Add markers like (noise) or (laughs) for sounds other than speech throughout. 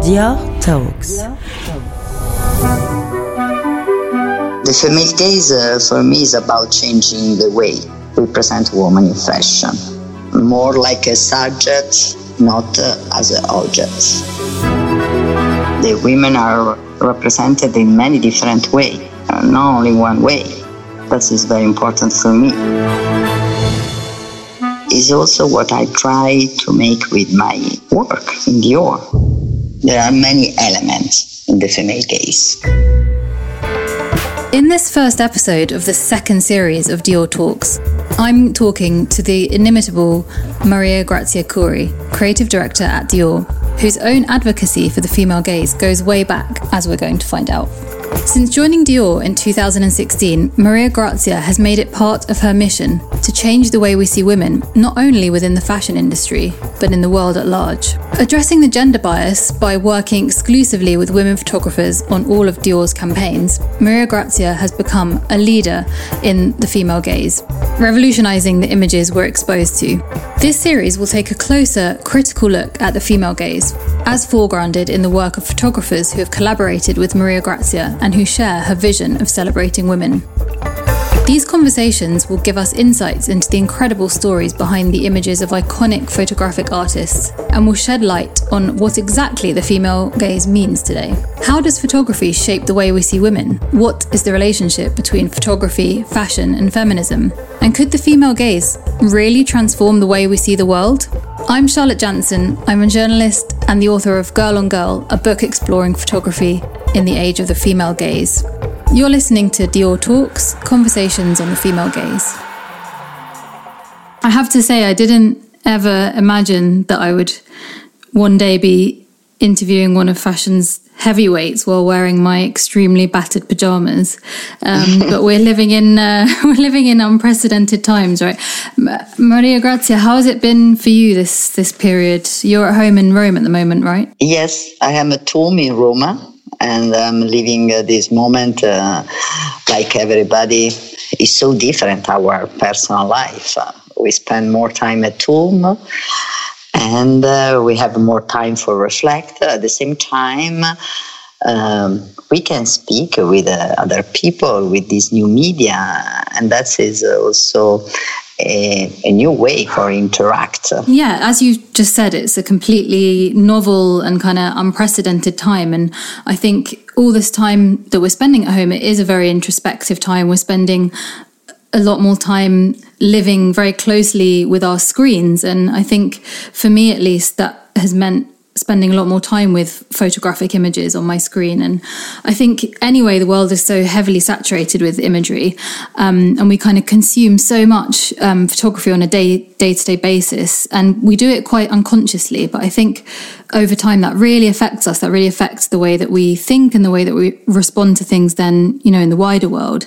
Dior Talks. The female gaze uh, for me is about changing the way we present women in fashion. More like a subject, not uh, as an object. The women are represented in many different ways, not only one way. That is very important for me. Is also what I try to make with my work in Dior. There are many elements in the female gaze. In this first episode of the second series of Dior Talks, I'm talking to the inimitable Maria Grazia Chiuri, creative director at Dior, whose own advocacy for the female gaze goes way back, as we're going to find out. Since joining Dior in 2016, Maria Grazia has made it part of her mission to change the way we see women, not only within the fashion industry, but in the world at large. Addressing the gender bias by working exclusively with women photographers on all of Dior's campaigns, Maria Grazia has become a leader in the female gaze, revolutionizing the images we're exposed to. This series will take a closer, critical look at the female gaze, as foregrounded in the work of photographers who have collaborated with Maria Grazia and who share her vision of celebrating women. These conversations will give us insights into the incredible stories behind the images of iconic photographic artists and will shed light on what exactly the female gaze means today. How does photography shape the way we see women? What is the relationship between photography, fashion, and feminism? And could the female gaze really transform the way we see the world? I'm Charlotte Jansen. I'm a journalist and the author of Girl on Girl, a book exploring photography in the age of the female gaze. You're listening to Dior Talks, conversations on the female gaze. I have to say, I didn't ever imagine that I would one day be interviewing one of fashion's heavyweights while wearing my extremely battered pajamas. Um, (laughs) but we're living in uh, (laughs) we're living in unprecedented times, right? Maria Grazia, how has it been for you this this period? You're at home in Rome at the moment, right? Yes, I am at home in Roma and I'm living uh, this moment uh, like everybody. Is so different our personal life. Uh, we spend more time at home and uh, we have more time for reflect. At the same time um, we can speak with uh, other people with this new media and that is also a, a, new way for interact. Yeah, as you just said, it's a completely novel and kind of unprecedented time. And I think all this time that we're spending at home, it is a very introspective time. We're spending a lot more time living very closely with our screens. And I think for me, at least, that has meant spending a lot more time with photographic images on my screen. And I think, anyway, the world is so heavily saturated with imagery, um, and we kind of consume so much um, photography on a day day to day basis, and we do it quite unconsciously. But I think over time that really affects us. That really affects the way that we think and the way that we respond to things. Then, you know, in the wider world.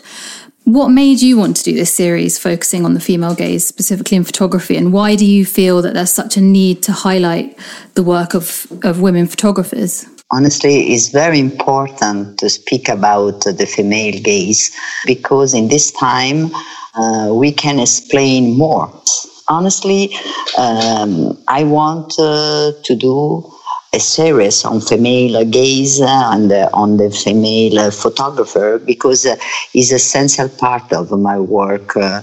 What made you want to do this series focusing on the female gaze, specifically in photography, and why do you feel that there's such a need to highlight the work of, of women photographers? Honestly, it's very important to speak about the female gaze because in this time uh, we can explain more. Honestly, um, I want uh, to do a series on female gaze and uh, on the female photographer because uh, it's essential part of my work uh,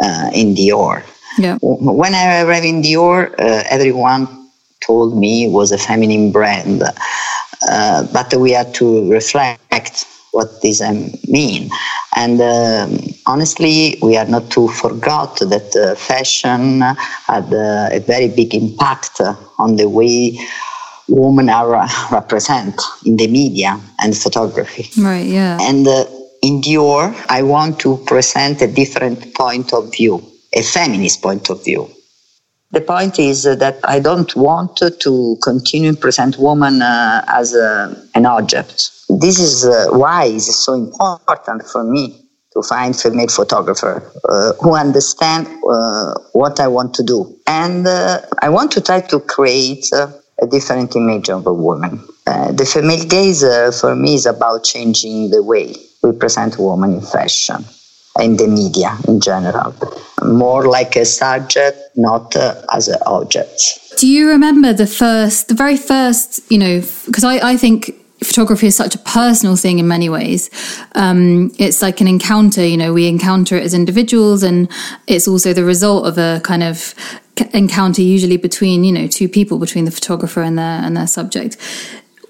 uh in Dior. Yeah. When I arrived in Dior, uh, everyone told me it was a feminine brand, uh, but we had to reflect what this um, mean. And um, honestly, we are not to forget that fashion had a very big impact on the way women are uh, represent in the media and photography. Right, yeah. And uh, in Dior, I want to present a different point of view, a feminist point of view. The point is that I don't want to continue to present women uh, as a, uh, an object. This is uh, why it's so important for me to find female photographer uh, who understand uh, what I want to do. And I want to try to create a different image of a woman. Uh, the female gaze uh, for me is about changing the way we present women in fashion in the media in general more like a subject not uh, as an object Do you remember the first, the very first, you know, because I, I think photography is such a personal thing in many ways. Um, it's like an encounter, you know, we encounter it as individuals, and it's also the result of a kind of encounter, usually between, you know, two people, between the photographer and their and their subject.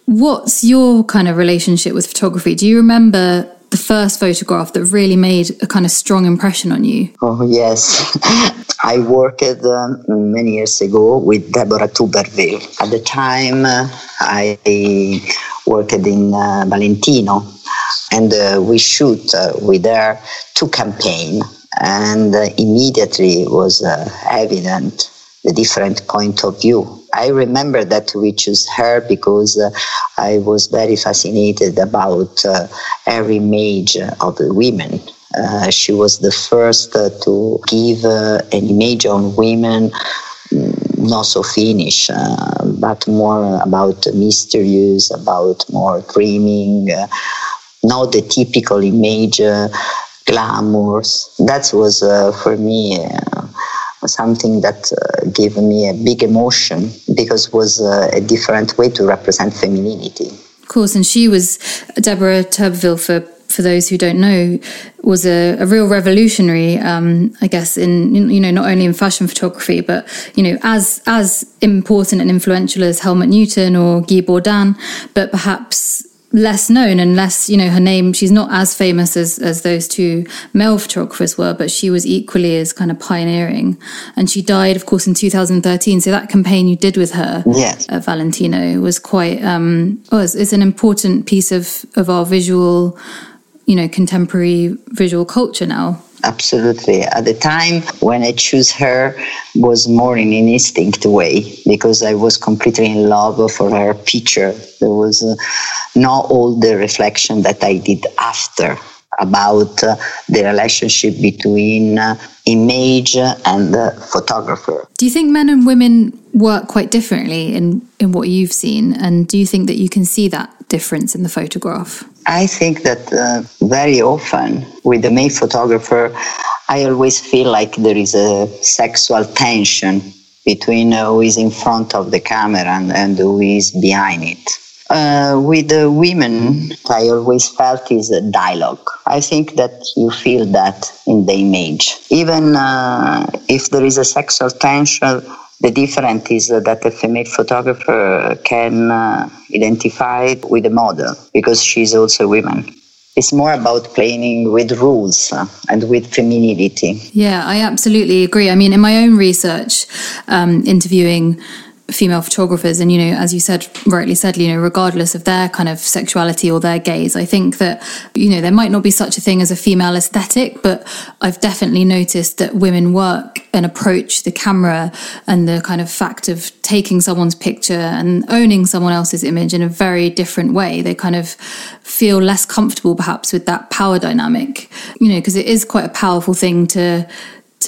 What's your kind of relationship with photography? Do you remember the first photograph that really made a kind of strong impression on you? Oh, yes. (laughs) I worked um, many years ago with Deborah Turbeville. At the time, uh, I worked in uh, Valentino and uh, we shoot uh, with her two campaign and uh, immediately was uh, evident the different point of view I remember that we chose her because uh, I was very fascinated about uh, every image of the women. Uh, she was the first uh, to give an image on women mm, not so Finnish, but more about mysterious, about more dreaming, not the typical image, glamours. That was for me something that uh, gave me a big emotion because was uh, a different way to represent femininity. Of course, and she was Deborah Turbeville for for those who don't know, was a, a real revolutionary, um, I guess, in you know not only in fashion photography, but you know as as important and influential as Helmut Newton or Guy Bourdin, but perhaps less known and less, you know, her name, she's not as famous as, as those two male photographers were, but she was equally as kind of pioneering. And she died, of course, in 2013. So that campaign you did with her yes. at Valentino was quite, um, oh, it's, it's an important piece of, of our visual, you know, contemporary visual culture now absolutely at the time when i chose her was more in an instinct way because i was completely in love for her picture there was uh, not all the reflection that i did after about uh, the relationship between uh, image and photographer. Do you think men and women work quite differently in, in what you've seen? And do you think that you can see that difference in the photograph? I think that uh, very often with the male photographer, I always feel like there is a sexual tension between uh, who is in front of the camera and, and who is behind it. Uh, with the women, I always felt is a dialogue. I think that you feel that in the image. Even uh, if there is a sexual tension, the difference is that a female photographer can uh, identify with a model because she's also a woman. It's more about playing with rules uh, and with femininity. Yeah, I absolutely agree. I mean, in my own research, um, interviewing female photographers and you know as you said rightly said you know regardless of their kind of sexuality or their gaze i think that you know there might not be such a thing as a female aesthetic but i've definitely noticed that women work and approach the camera and the kind of fact of taking someone's picture and owning someone else's image in a very different way. They kind of feel less comfortable perhaps with that power dynamic you know because it is quite a powerful thing to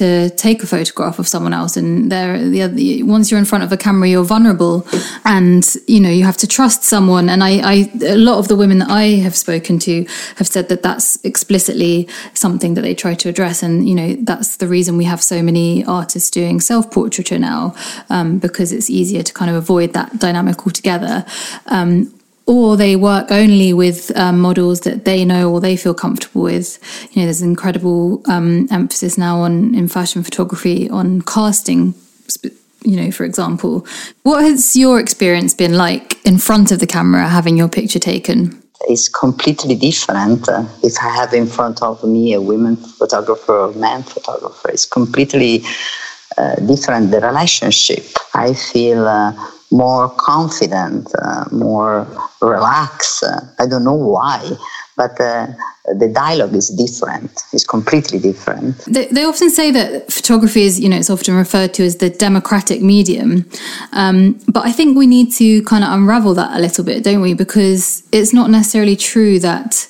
to take a photograph of someone else and the other, once you're in front of a camera you're vulnerable and you know you have to trust someone. And I, I a lot of the women that I have spoken to have said that that's explicitly something that they try to address. And you know that's the reason we have so many artists doing self-portraiture now um, because it's easier to kind of avoid that dynamic altogether. Um, or they work only with um, models that they know or they feel comfortable with. You know, there's incredible um, emphasis now on in fashion photography on casting. You know, for example, what has your experience been like in front of the camera, having your picture taken? It's completely different. Uh, if I have in front of me a women photographer or man photographer, it's completely uh, different. The relationship, I feel. Uh, more confident, uh, more relaxed. Uh, I don't know why, but uh, the dialogue is different. It's completely different. They, they, often say that photography is, you know, it's often referred to as the democratic medium. Um, but I think we need to kind of unravel that a little bit, don't we? Because it's not necessarily true that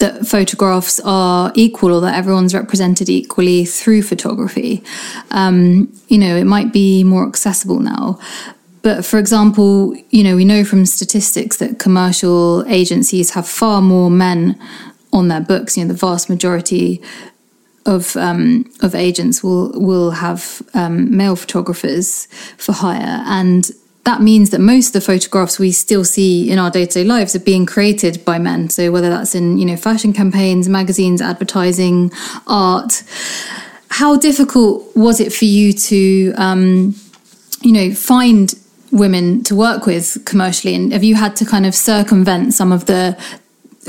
that photographs are equal or that everyone's represented equally through photography. Um, you know, it might be more accessible now. But for example, you know, we know from statistics that commercial agencies have far more men on their books. You know, the vast majority of um, of agents will will have um, male photographers for hire, and that means that most of the photographs we still see in our day-to-day lives are being created by men so whether that's in you know fashion campaigns magazines advertising art how difficult was it for you to um, you know find women to work with commercially and have you had to kind of circumvent some of the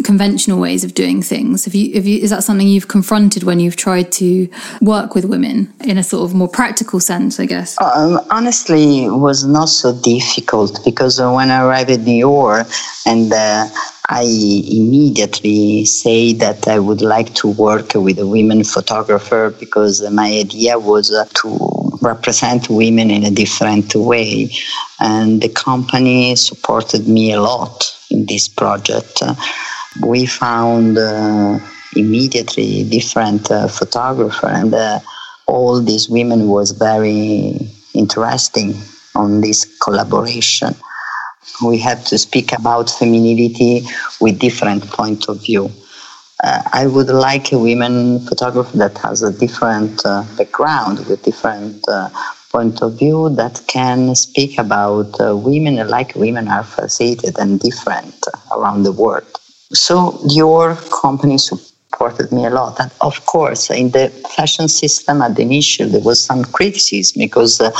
conventional ways of doing things. Have you, have you, is that something you've confronted when you've tried to work with women in a sort of more practical sense, I guess? Um, honestly, was not so difficult because when I arrived at Dior and uh, I immediately say that I would like to work with a women photographer because my idea was uh, to represent women in a different way. And the company supported me a lot in this project we found uh, immediately different uh, photographer and uh, all these women was very interesting on this collaboration we had to speak about femininity with different point of view. Uh, i would like a women photographer that has a different uh, background with different uh, point of view that can speak about women like women are faceted and different around the world. So your company supported me a lot. And of course, in the fashion system at the initial, there was some criticism because uh,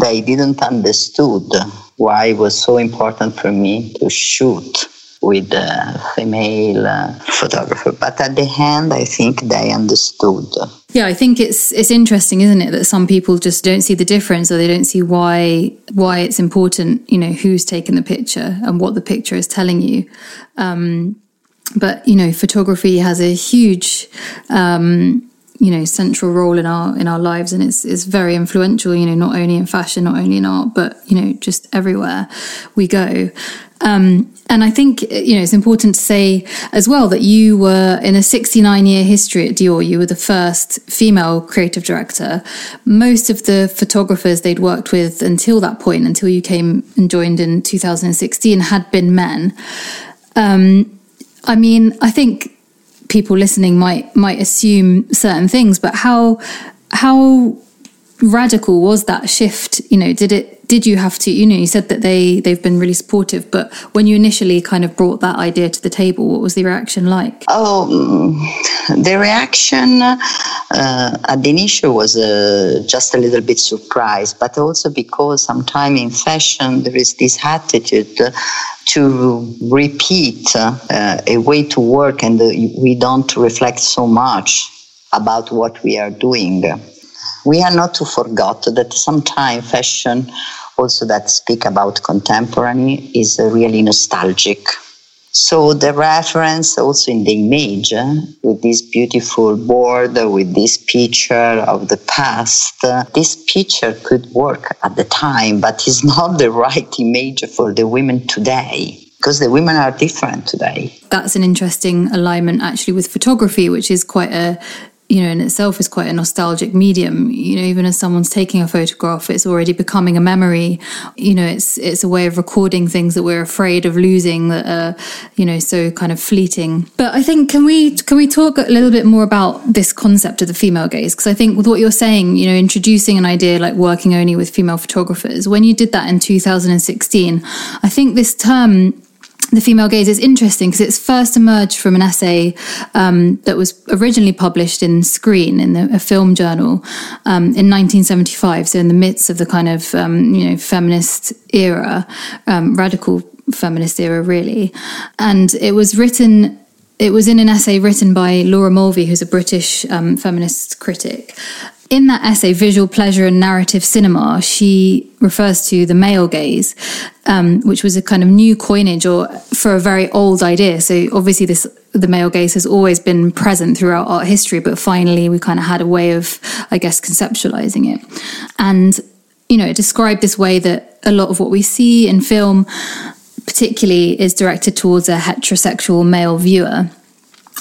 they didn't understood why it was so important for me to shoot with a female uh, photographer. But at the end, I think they understood. Yeah, I think it's it's interesting, isn't it, that some people just don't see the difference or they don't see why why it's important, you know, who's taken the picture and what the picture is telling you. Um, but you know, photography has a huge, um, you know, central role in our in our lives, and it's it's very influential. You know, not only in fashion, not only in art, but you know, just everywhere we go. Um, and I think you know it's important to say as well that you were in a 69 year history at Dior. You were the first female creative director. Most of the photographers they'd worked with until that point, until you came and joined in 2016, had been men. Um, I mean, I think people listening might might assume certain things, but how how radical was that shift? You know, did it did you have to you know you said that they they've been really supportive but when you initially kind of brought that idea to the table what was the reaction like? Oh the reaction uh, at the initial was uh, just a little bit surprised but also because sometimes in fashion there is this attitude to repeat uh, a way to work and we don't reflect so much about what we are doing. We are not to forget that sometimes fashion also that speak about contemporary is really nostalgic. So the reference also in the image uh, with this beautiful board, with this picture of the past, this picture could work at the time, but it's (laughs) not the right image for the women today because the women are different today. That's an interesting alignment actually with photography, which is quite a you know, in itself is quite a nostalgic medium. You know, even as someone's taking a photograph, it's already becoming a memory. You know, it's it's a way of recording things that we're afraid of losing that are, you know, so kind of fleeting. But I think can we can we talk a little bit more about this concept of the female gaze? Because I think with what you're saying, you know, introducing an idea like working only with female photographers, when you did that in 2016, I think this term the female gaze is interesting because it's first emerged from an essay um, that was originally published in Screen in the, a film journal um, in 1975. So in the midst of the kind of um, you know feminist era, um, radical feminist era, really, and it was written. It was in an essay written by Laura Mulvey, who's a British um, feminist critic, in that essay, Visual Pleasure and Narrative Cinema, she refers to the male gaze, um, which was a kind of new coinage or for a very old idea. So obviously, this the male gaze has always been present throughout art history, but finally, we kind of had a way of, I guess, conceptualizing it. And you know, it described this way that a lot of what we see in film, particularly, is directed towards a heterosexual male viewer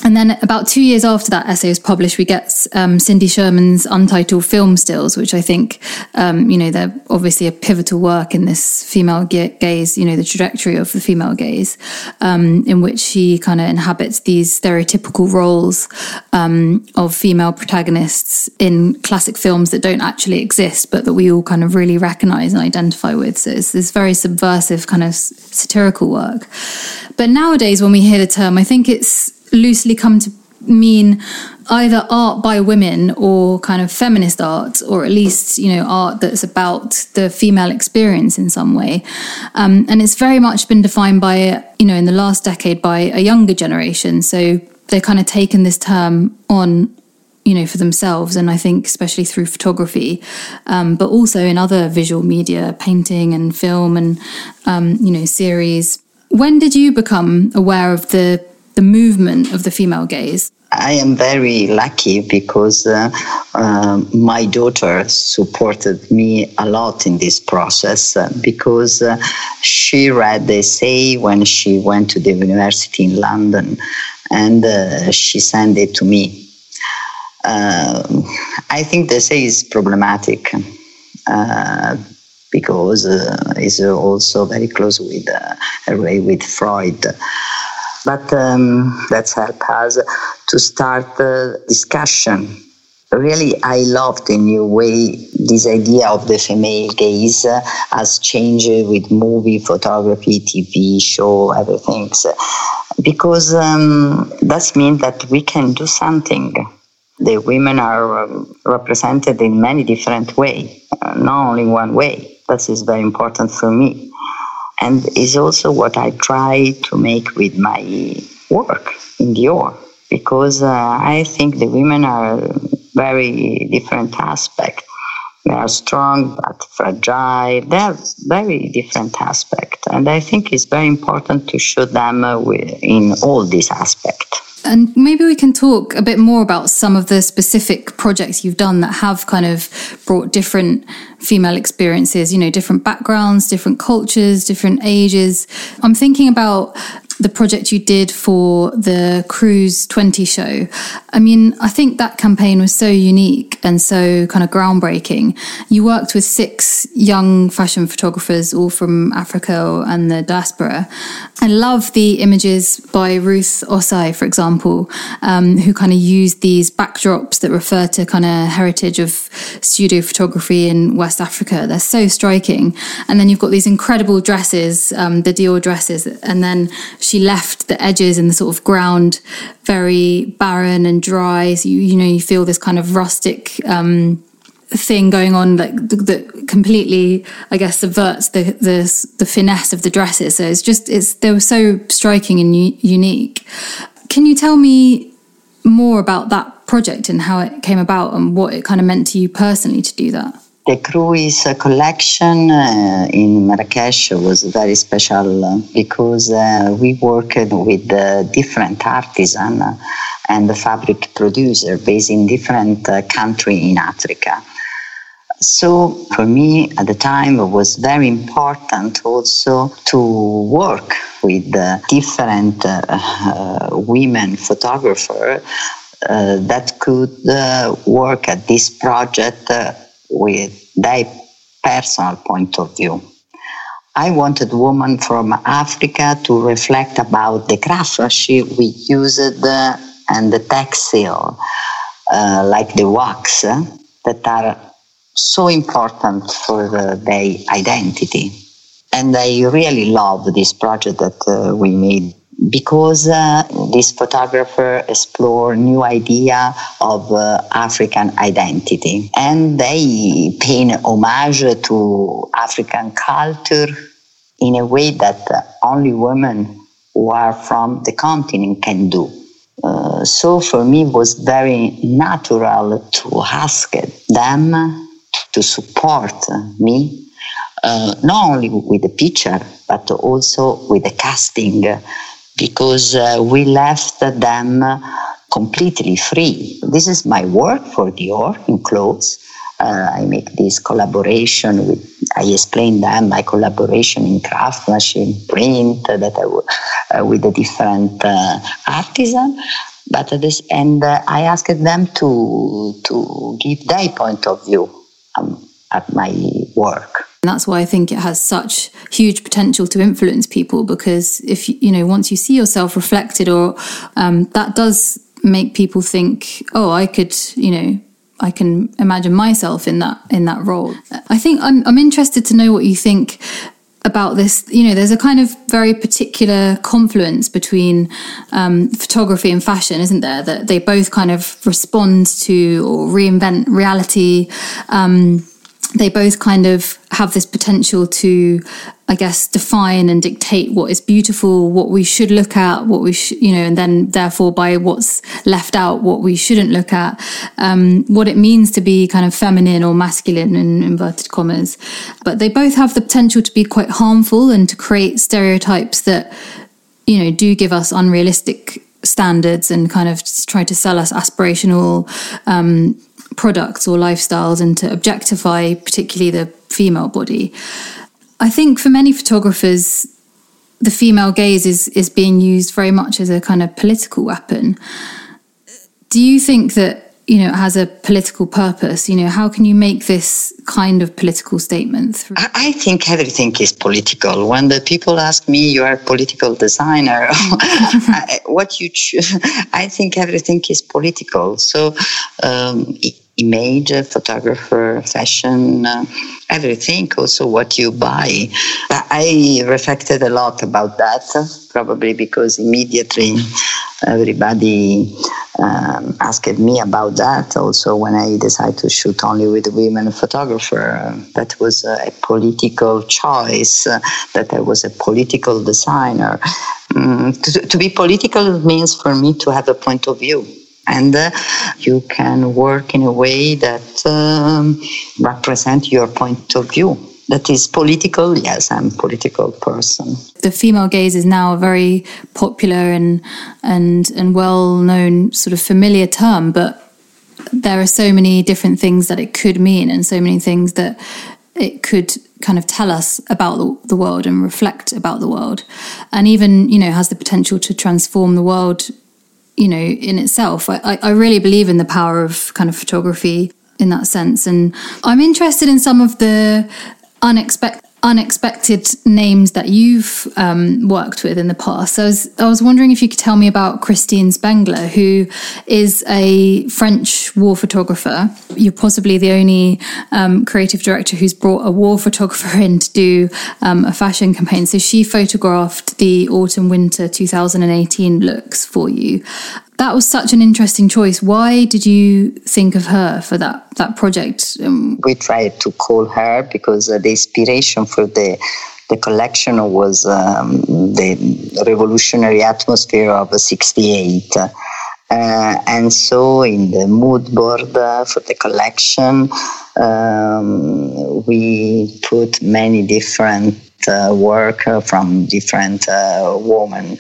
and then about two years after that essay was published, we get um, Cindy Sherman's untitled film stills, which I think, um, you know, they're obviously a pivotal work in this female gaze, you know, the trajectory of the female gaze, um, in which she kind of inhabits these stereotypical roles um, of female protagonists in classic films that don't actually exist, but that we all kind of really recognize and identify with. So it's this very subversive kind of satirical work. But nowadays, when we hear the term, I think it's loosely come to mean either art by women or kind of feminist art, or at least, you know, art that's about the female experience in some way. Um, and it's very much been defined by, you know, in the last decade by a younger generation. So they've kind of taken this term on you know, for themselves. And I think especially through photography, um, but also in other visual media, painting and film and, um, you know, series. When did you become aware of the the movement of the female gaze? I am very lucky because uh, uh, my daughter supported me a lot in this process uh, because uh, she read the essay when she went to the university in London and uh, she sent it to me. Uh, I think the essay is problematic because it's also very close with, with Freud but um, that's helped us to start the discussion. Really, I love the new way this idea of the female gaze has changed with movie, photography, TV show, everything. Because um, that means that we can do something. The women are um, represented in many different ways, uh, not only one way. That is very important for me and is also what I try to make with my work in Dior because uh, I think the women are very different aspects. They are strong but fragile. They have very different aspects, and I think it's very important to show them uh, in all these aspects. And maybe we can talk a bit more about some of the specific projects you've done that have kind of brought different female experiences, you know, different backgrounds, different cultures, different ages. I'm thinking about the project you did for the Cruise 20 show. I mean, I think that campaign was so unique and so kind of groundbreaking. You worked with six young fashion photographers, all from Africa and the diaspora. I love the images by Ruth Ossai, for example, um, who kind of used these backdrops that refer to kind of heritage of studio photography in West Africa. They're so striking. And then you've got these incredible dresses, um, the Dior dresses, and then she left the edges and the sort of ground very barren and dry. So you, you know, you feel this kind of rustic, um, thing going on that completely i guess subverts the, the the finesse of the dresses. So it's just it's they were so striking and u- unique. Can you tell me more about that project and how it came about and what it kind of meant to you personally to do that the cruise collection uh, in Marrakesh was very special uh, because uh, we worked with uh, different artisans and fabric producer based in different uh, countries in Africa. So for me at the time it was very important also to work with uh, different women photographers that could work at this project with their personal point of view. I wanted women from Africa to reflect about the craftsmanship we used uh, and the textile, uh, like the wax, uh, that are so important for the, their identity. And I really love this project that uh, we made because uh, this photographer explore new idea of uh, African identity and they pay homage to African culture in a way that only women who are from the continent can do. Uh, so for me it was very natural to ask them to support me uh, not only with the picture but also with the casting because uh, we left them completely free. This is my work for Dior in clothes. Uh, I make this collaboration with, I explain them my collaboration in craftsmanship, print, that I, uh, with the different uh, artisan. But this, and uh, I asked them to to give their point of view um, at my work. And that's why I think it has such huge potential to influence people because if you know once you see yourself reflected, or um, that does make people think, oh, I could, you know, I can imagine myself in that in that role. I think I'm I'm interested to know what you think about this. You know, there's a kind of very particular confluence between um, photography and fashion, isn't there? That they both kind of respond to or reinvent reality. Um, they both kind of have this potential to i guess define and dictate what is beautiful what we should look at what we should you know and then therefore by what's left out what we shouldn't look at. Um, what it means to be kind of feminine or masculine in inverted commas. But they both have the potential to be quite harmful and to create stereotypes that you know do give us unrealistic standards and kind of try to sell us aspirational um, products or lifestyles and to objectify particularly the female body. I think for many photographers, the female gaze is is being used very much as a kind of political weapon. Do you think that you know has a political purpose? You know, how can you make this kind of political statement? I think everything is political. When the people ask me, "You are a political designer," (laughs) what you (laughs) I think everything is political. So. Um, image, photographer, fashion, uh, everything, also what you buy. I reflected a lot about that, probably because immediately everybody um, asked me about that. Also, when I decided to shoot only with women photographer, that was a political choice, uh, that I was a political designer. Um, to, to be political means for me to have a point of view and uh, you can work in a way that um, represent your point of view. That is political yes i'm a political person. The female gaze is now a very popular and and and well known sort of familiar term but there are so many different things that it could mean and so many things that it could kind of tell us about the, the world and reflect about the world. And even you know has the potential to transform the world you know, in itself. I, I really believe in the power of kind of photography in that sense. And I'm interested in some of the unexpected unexpected names that you've um, worked with in the past. So I was, I was wondering if you could tell me about Christine Spengler, who is a French war photographer. You're possibly the only um, creative director who's brought a war photographer (laughs) in to do um, a fashion campaign. So she photographed the autumn winter 2018 looks for you that was such an interesting choice. Why did you think of her for that that project? Um, we tried to call her because uh, the inspiration for the the collection was um, the revolutionary atmosphere of '68. Uh, and so, in the mood board uh, for the collection, um, we put many different work uh, from different uh, women.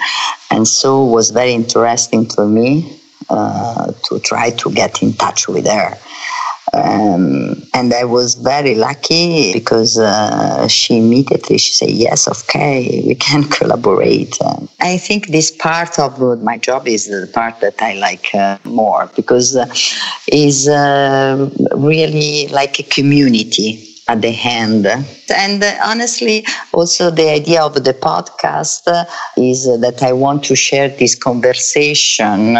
And so it was very interesting for me uh, to try to get in touch with her. Um, and I was very lucky because uh, she immediately she said yes, okay, we can (laughs) collaborate. I think this part of my job is the part that I like uh, more because uh, is really like a community at the hand. And uh, honestly, also the idea of the podcast is that I want to share this conversation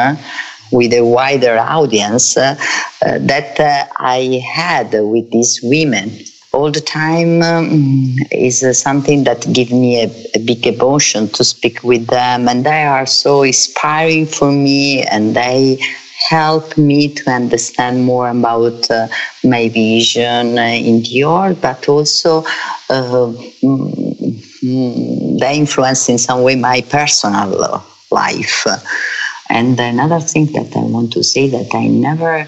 with a wider audience uh, that uh, I had with these women all the time um, is uh, something that gives me a, a, big emotion to speak with them and they are so inspiring for me and they help me to understand more about uh, my vision uh, in Dior, but also uh, mm, they influence in some way my personal life. And another thing that I want to say that I never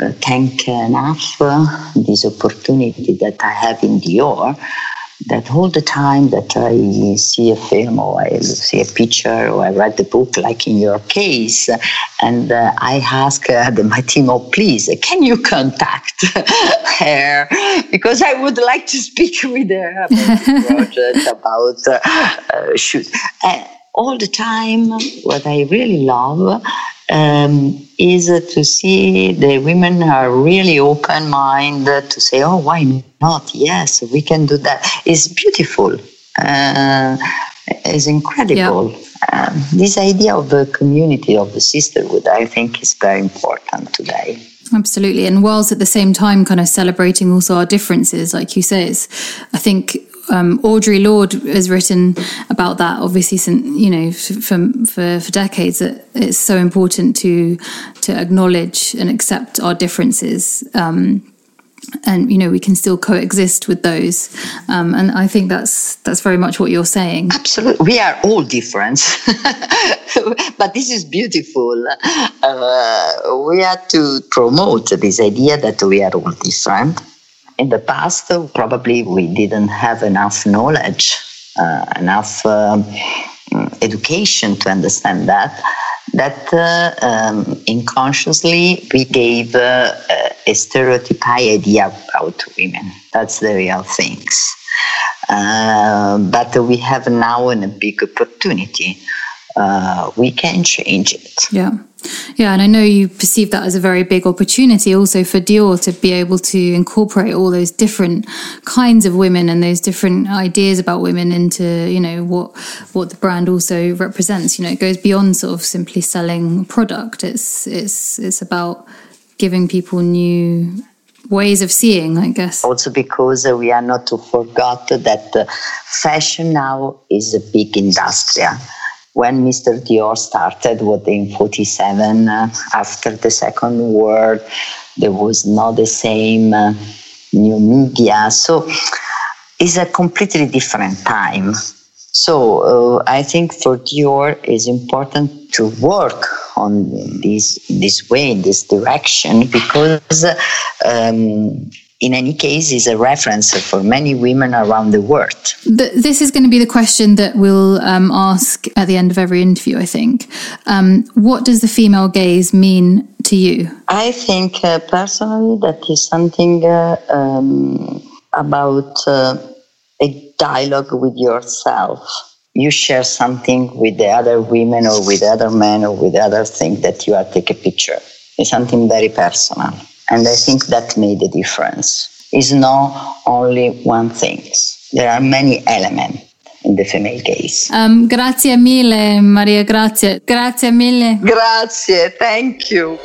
uh, thank enough uh, this opportunity that I have in Dior that all the time that I see a film or I see a picture or I read the book, like in your case, and uh, I ask uh, the, my team, oh, please, can you contact (laughs) her? Because I would like to speak with her about the (laughs) project, about uh, uh, shoot. all the time, what I really love um, is to see the women are really open minded to say, oh, why not? Yes, we can do that. It's beautiful. Uh, it's incredible. Yeah. Um, this idea of the community, of the sisterhood, I think is very important today. Absolutely. And whilst at the same time kind of celebrating also our differences, like you say, I think um, Audre Lorde has written about that. Obviously, since you know, for, for for decades, that it's so important to to acknowledge and accept our differences. Um, and you know we can still coexist with those um, and i think that's that's very much what you're saying absolutely we are all different (laughs) but this is beautiful uh, we have to promote this idea that we are all different in the past, probably we didn't have enough knowledge, uh, enough um, education to understand that. That uh, um, unconsciously we gave uh, a stereotyped idea about women. That's the real things. Uh, but we have now a big opportunity. Uh, we can change it. Yeah. Yeah, and I know you perceive that as a very big opportunity also for Dior to be able to incorporate all those different kinds of women and those different ideas about women into, you know, what what the brand also represents. You know, it goes beyond sort of simply selling product. It's it's it's about giving people new ways of seeing, I guess. Also because uh, we are not to forget that uh, fashion now is a big industry when Mr. Dior started what in 47 uh, after the second World, there was not the same uh, new media so it's a completely different time so uh, I think for Dior it's important to work on this this way in this direction because um, in any case is a reference for many women around the world. This is going to be the question that we'll um, ask at the end of every interview, I think. Um, what does the female gaze mean to you? I think uh, personally that is something uh, um, about uh, a dialogue with yourself. You share something with the other women or with other men or with other things that you are take a picture. It's something very personal. And I think that made a difference. It's not only one thing. There are many elements in the female gaze. Um, grazie mille, Maria, grazie. Grazie mille. Grazie, thank you.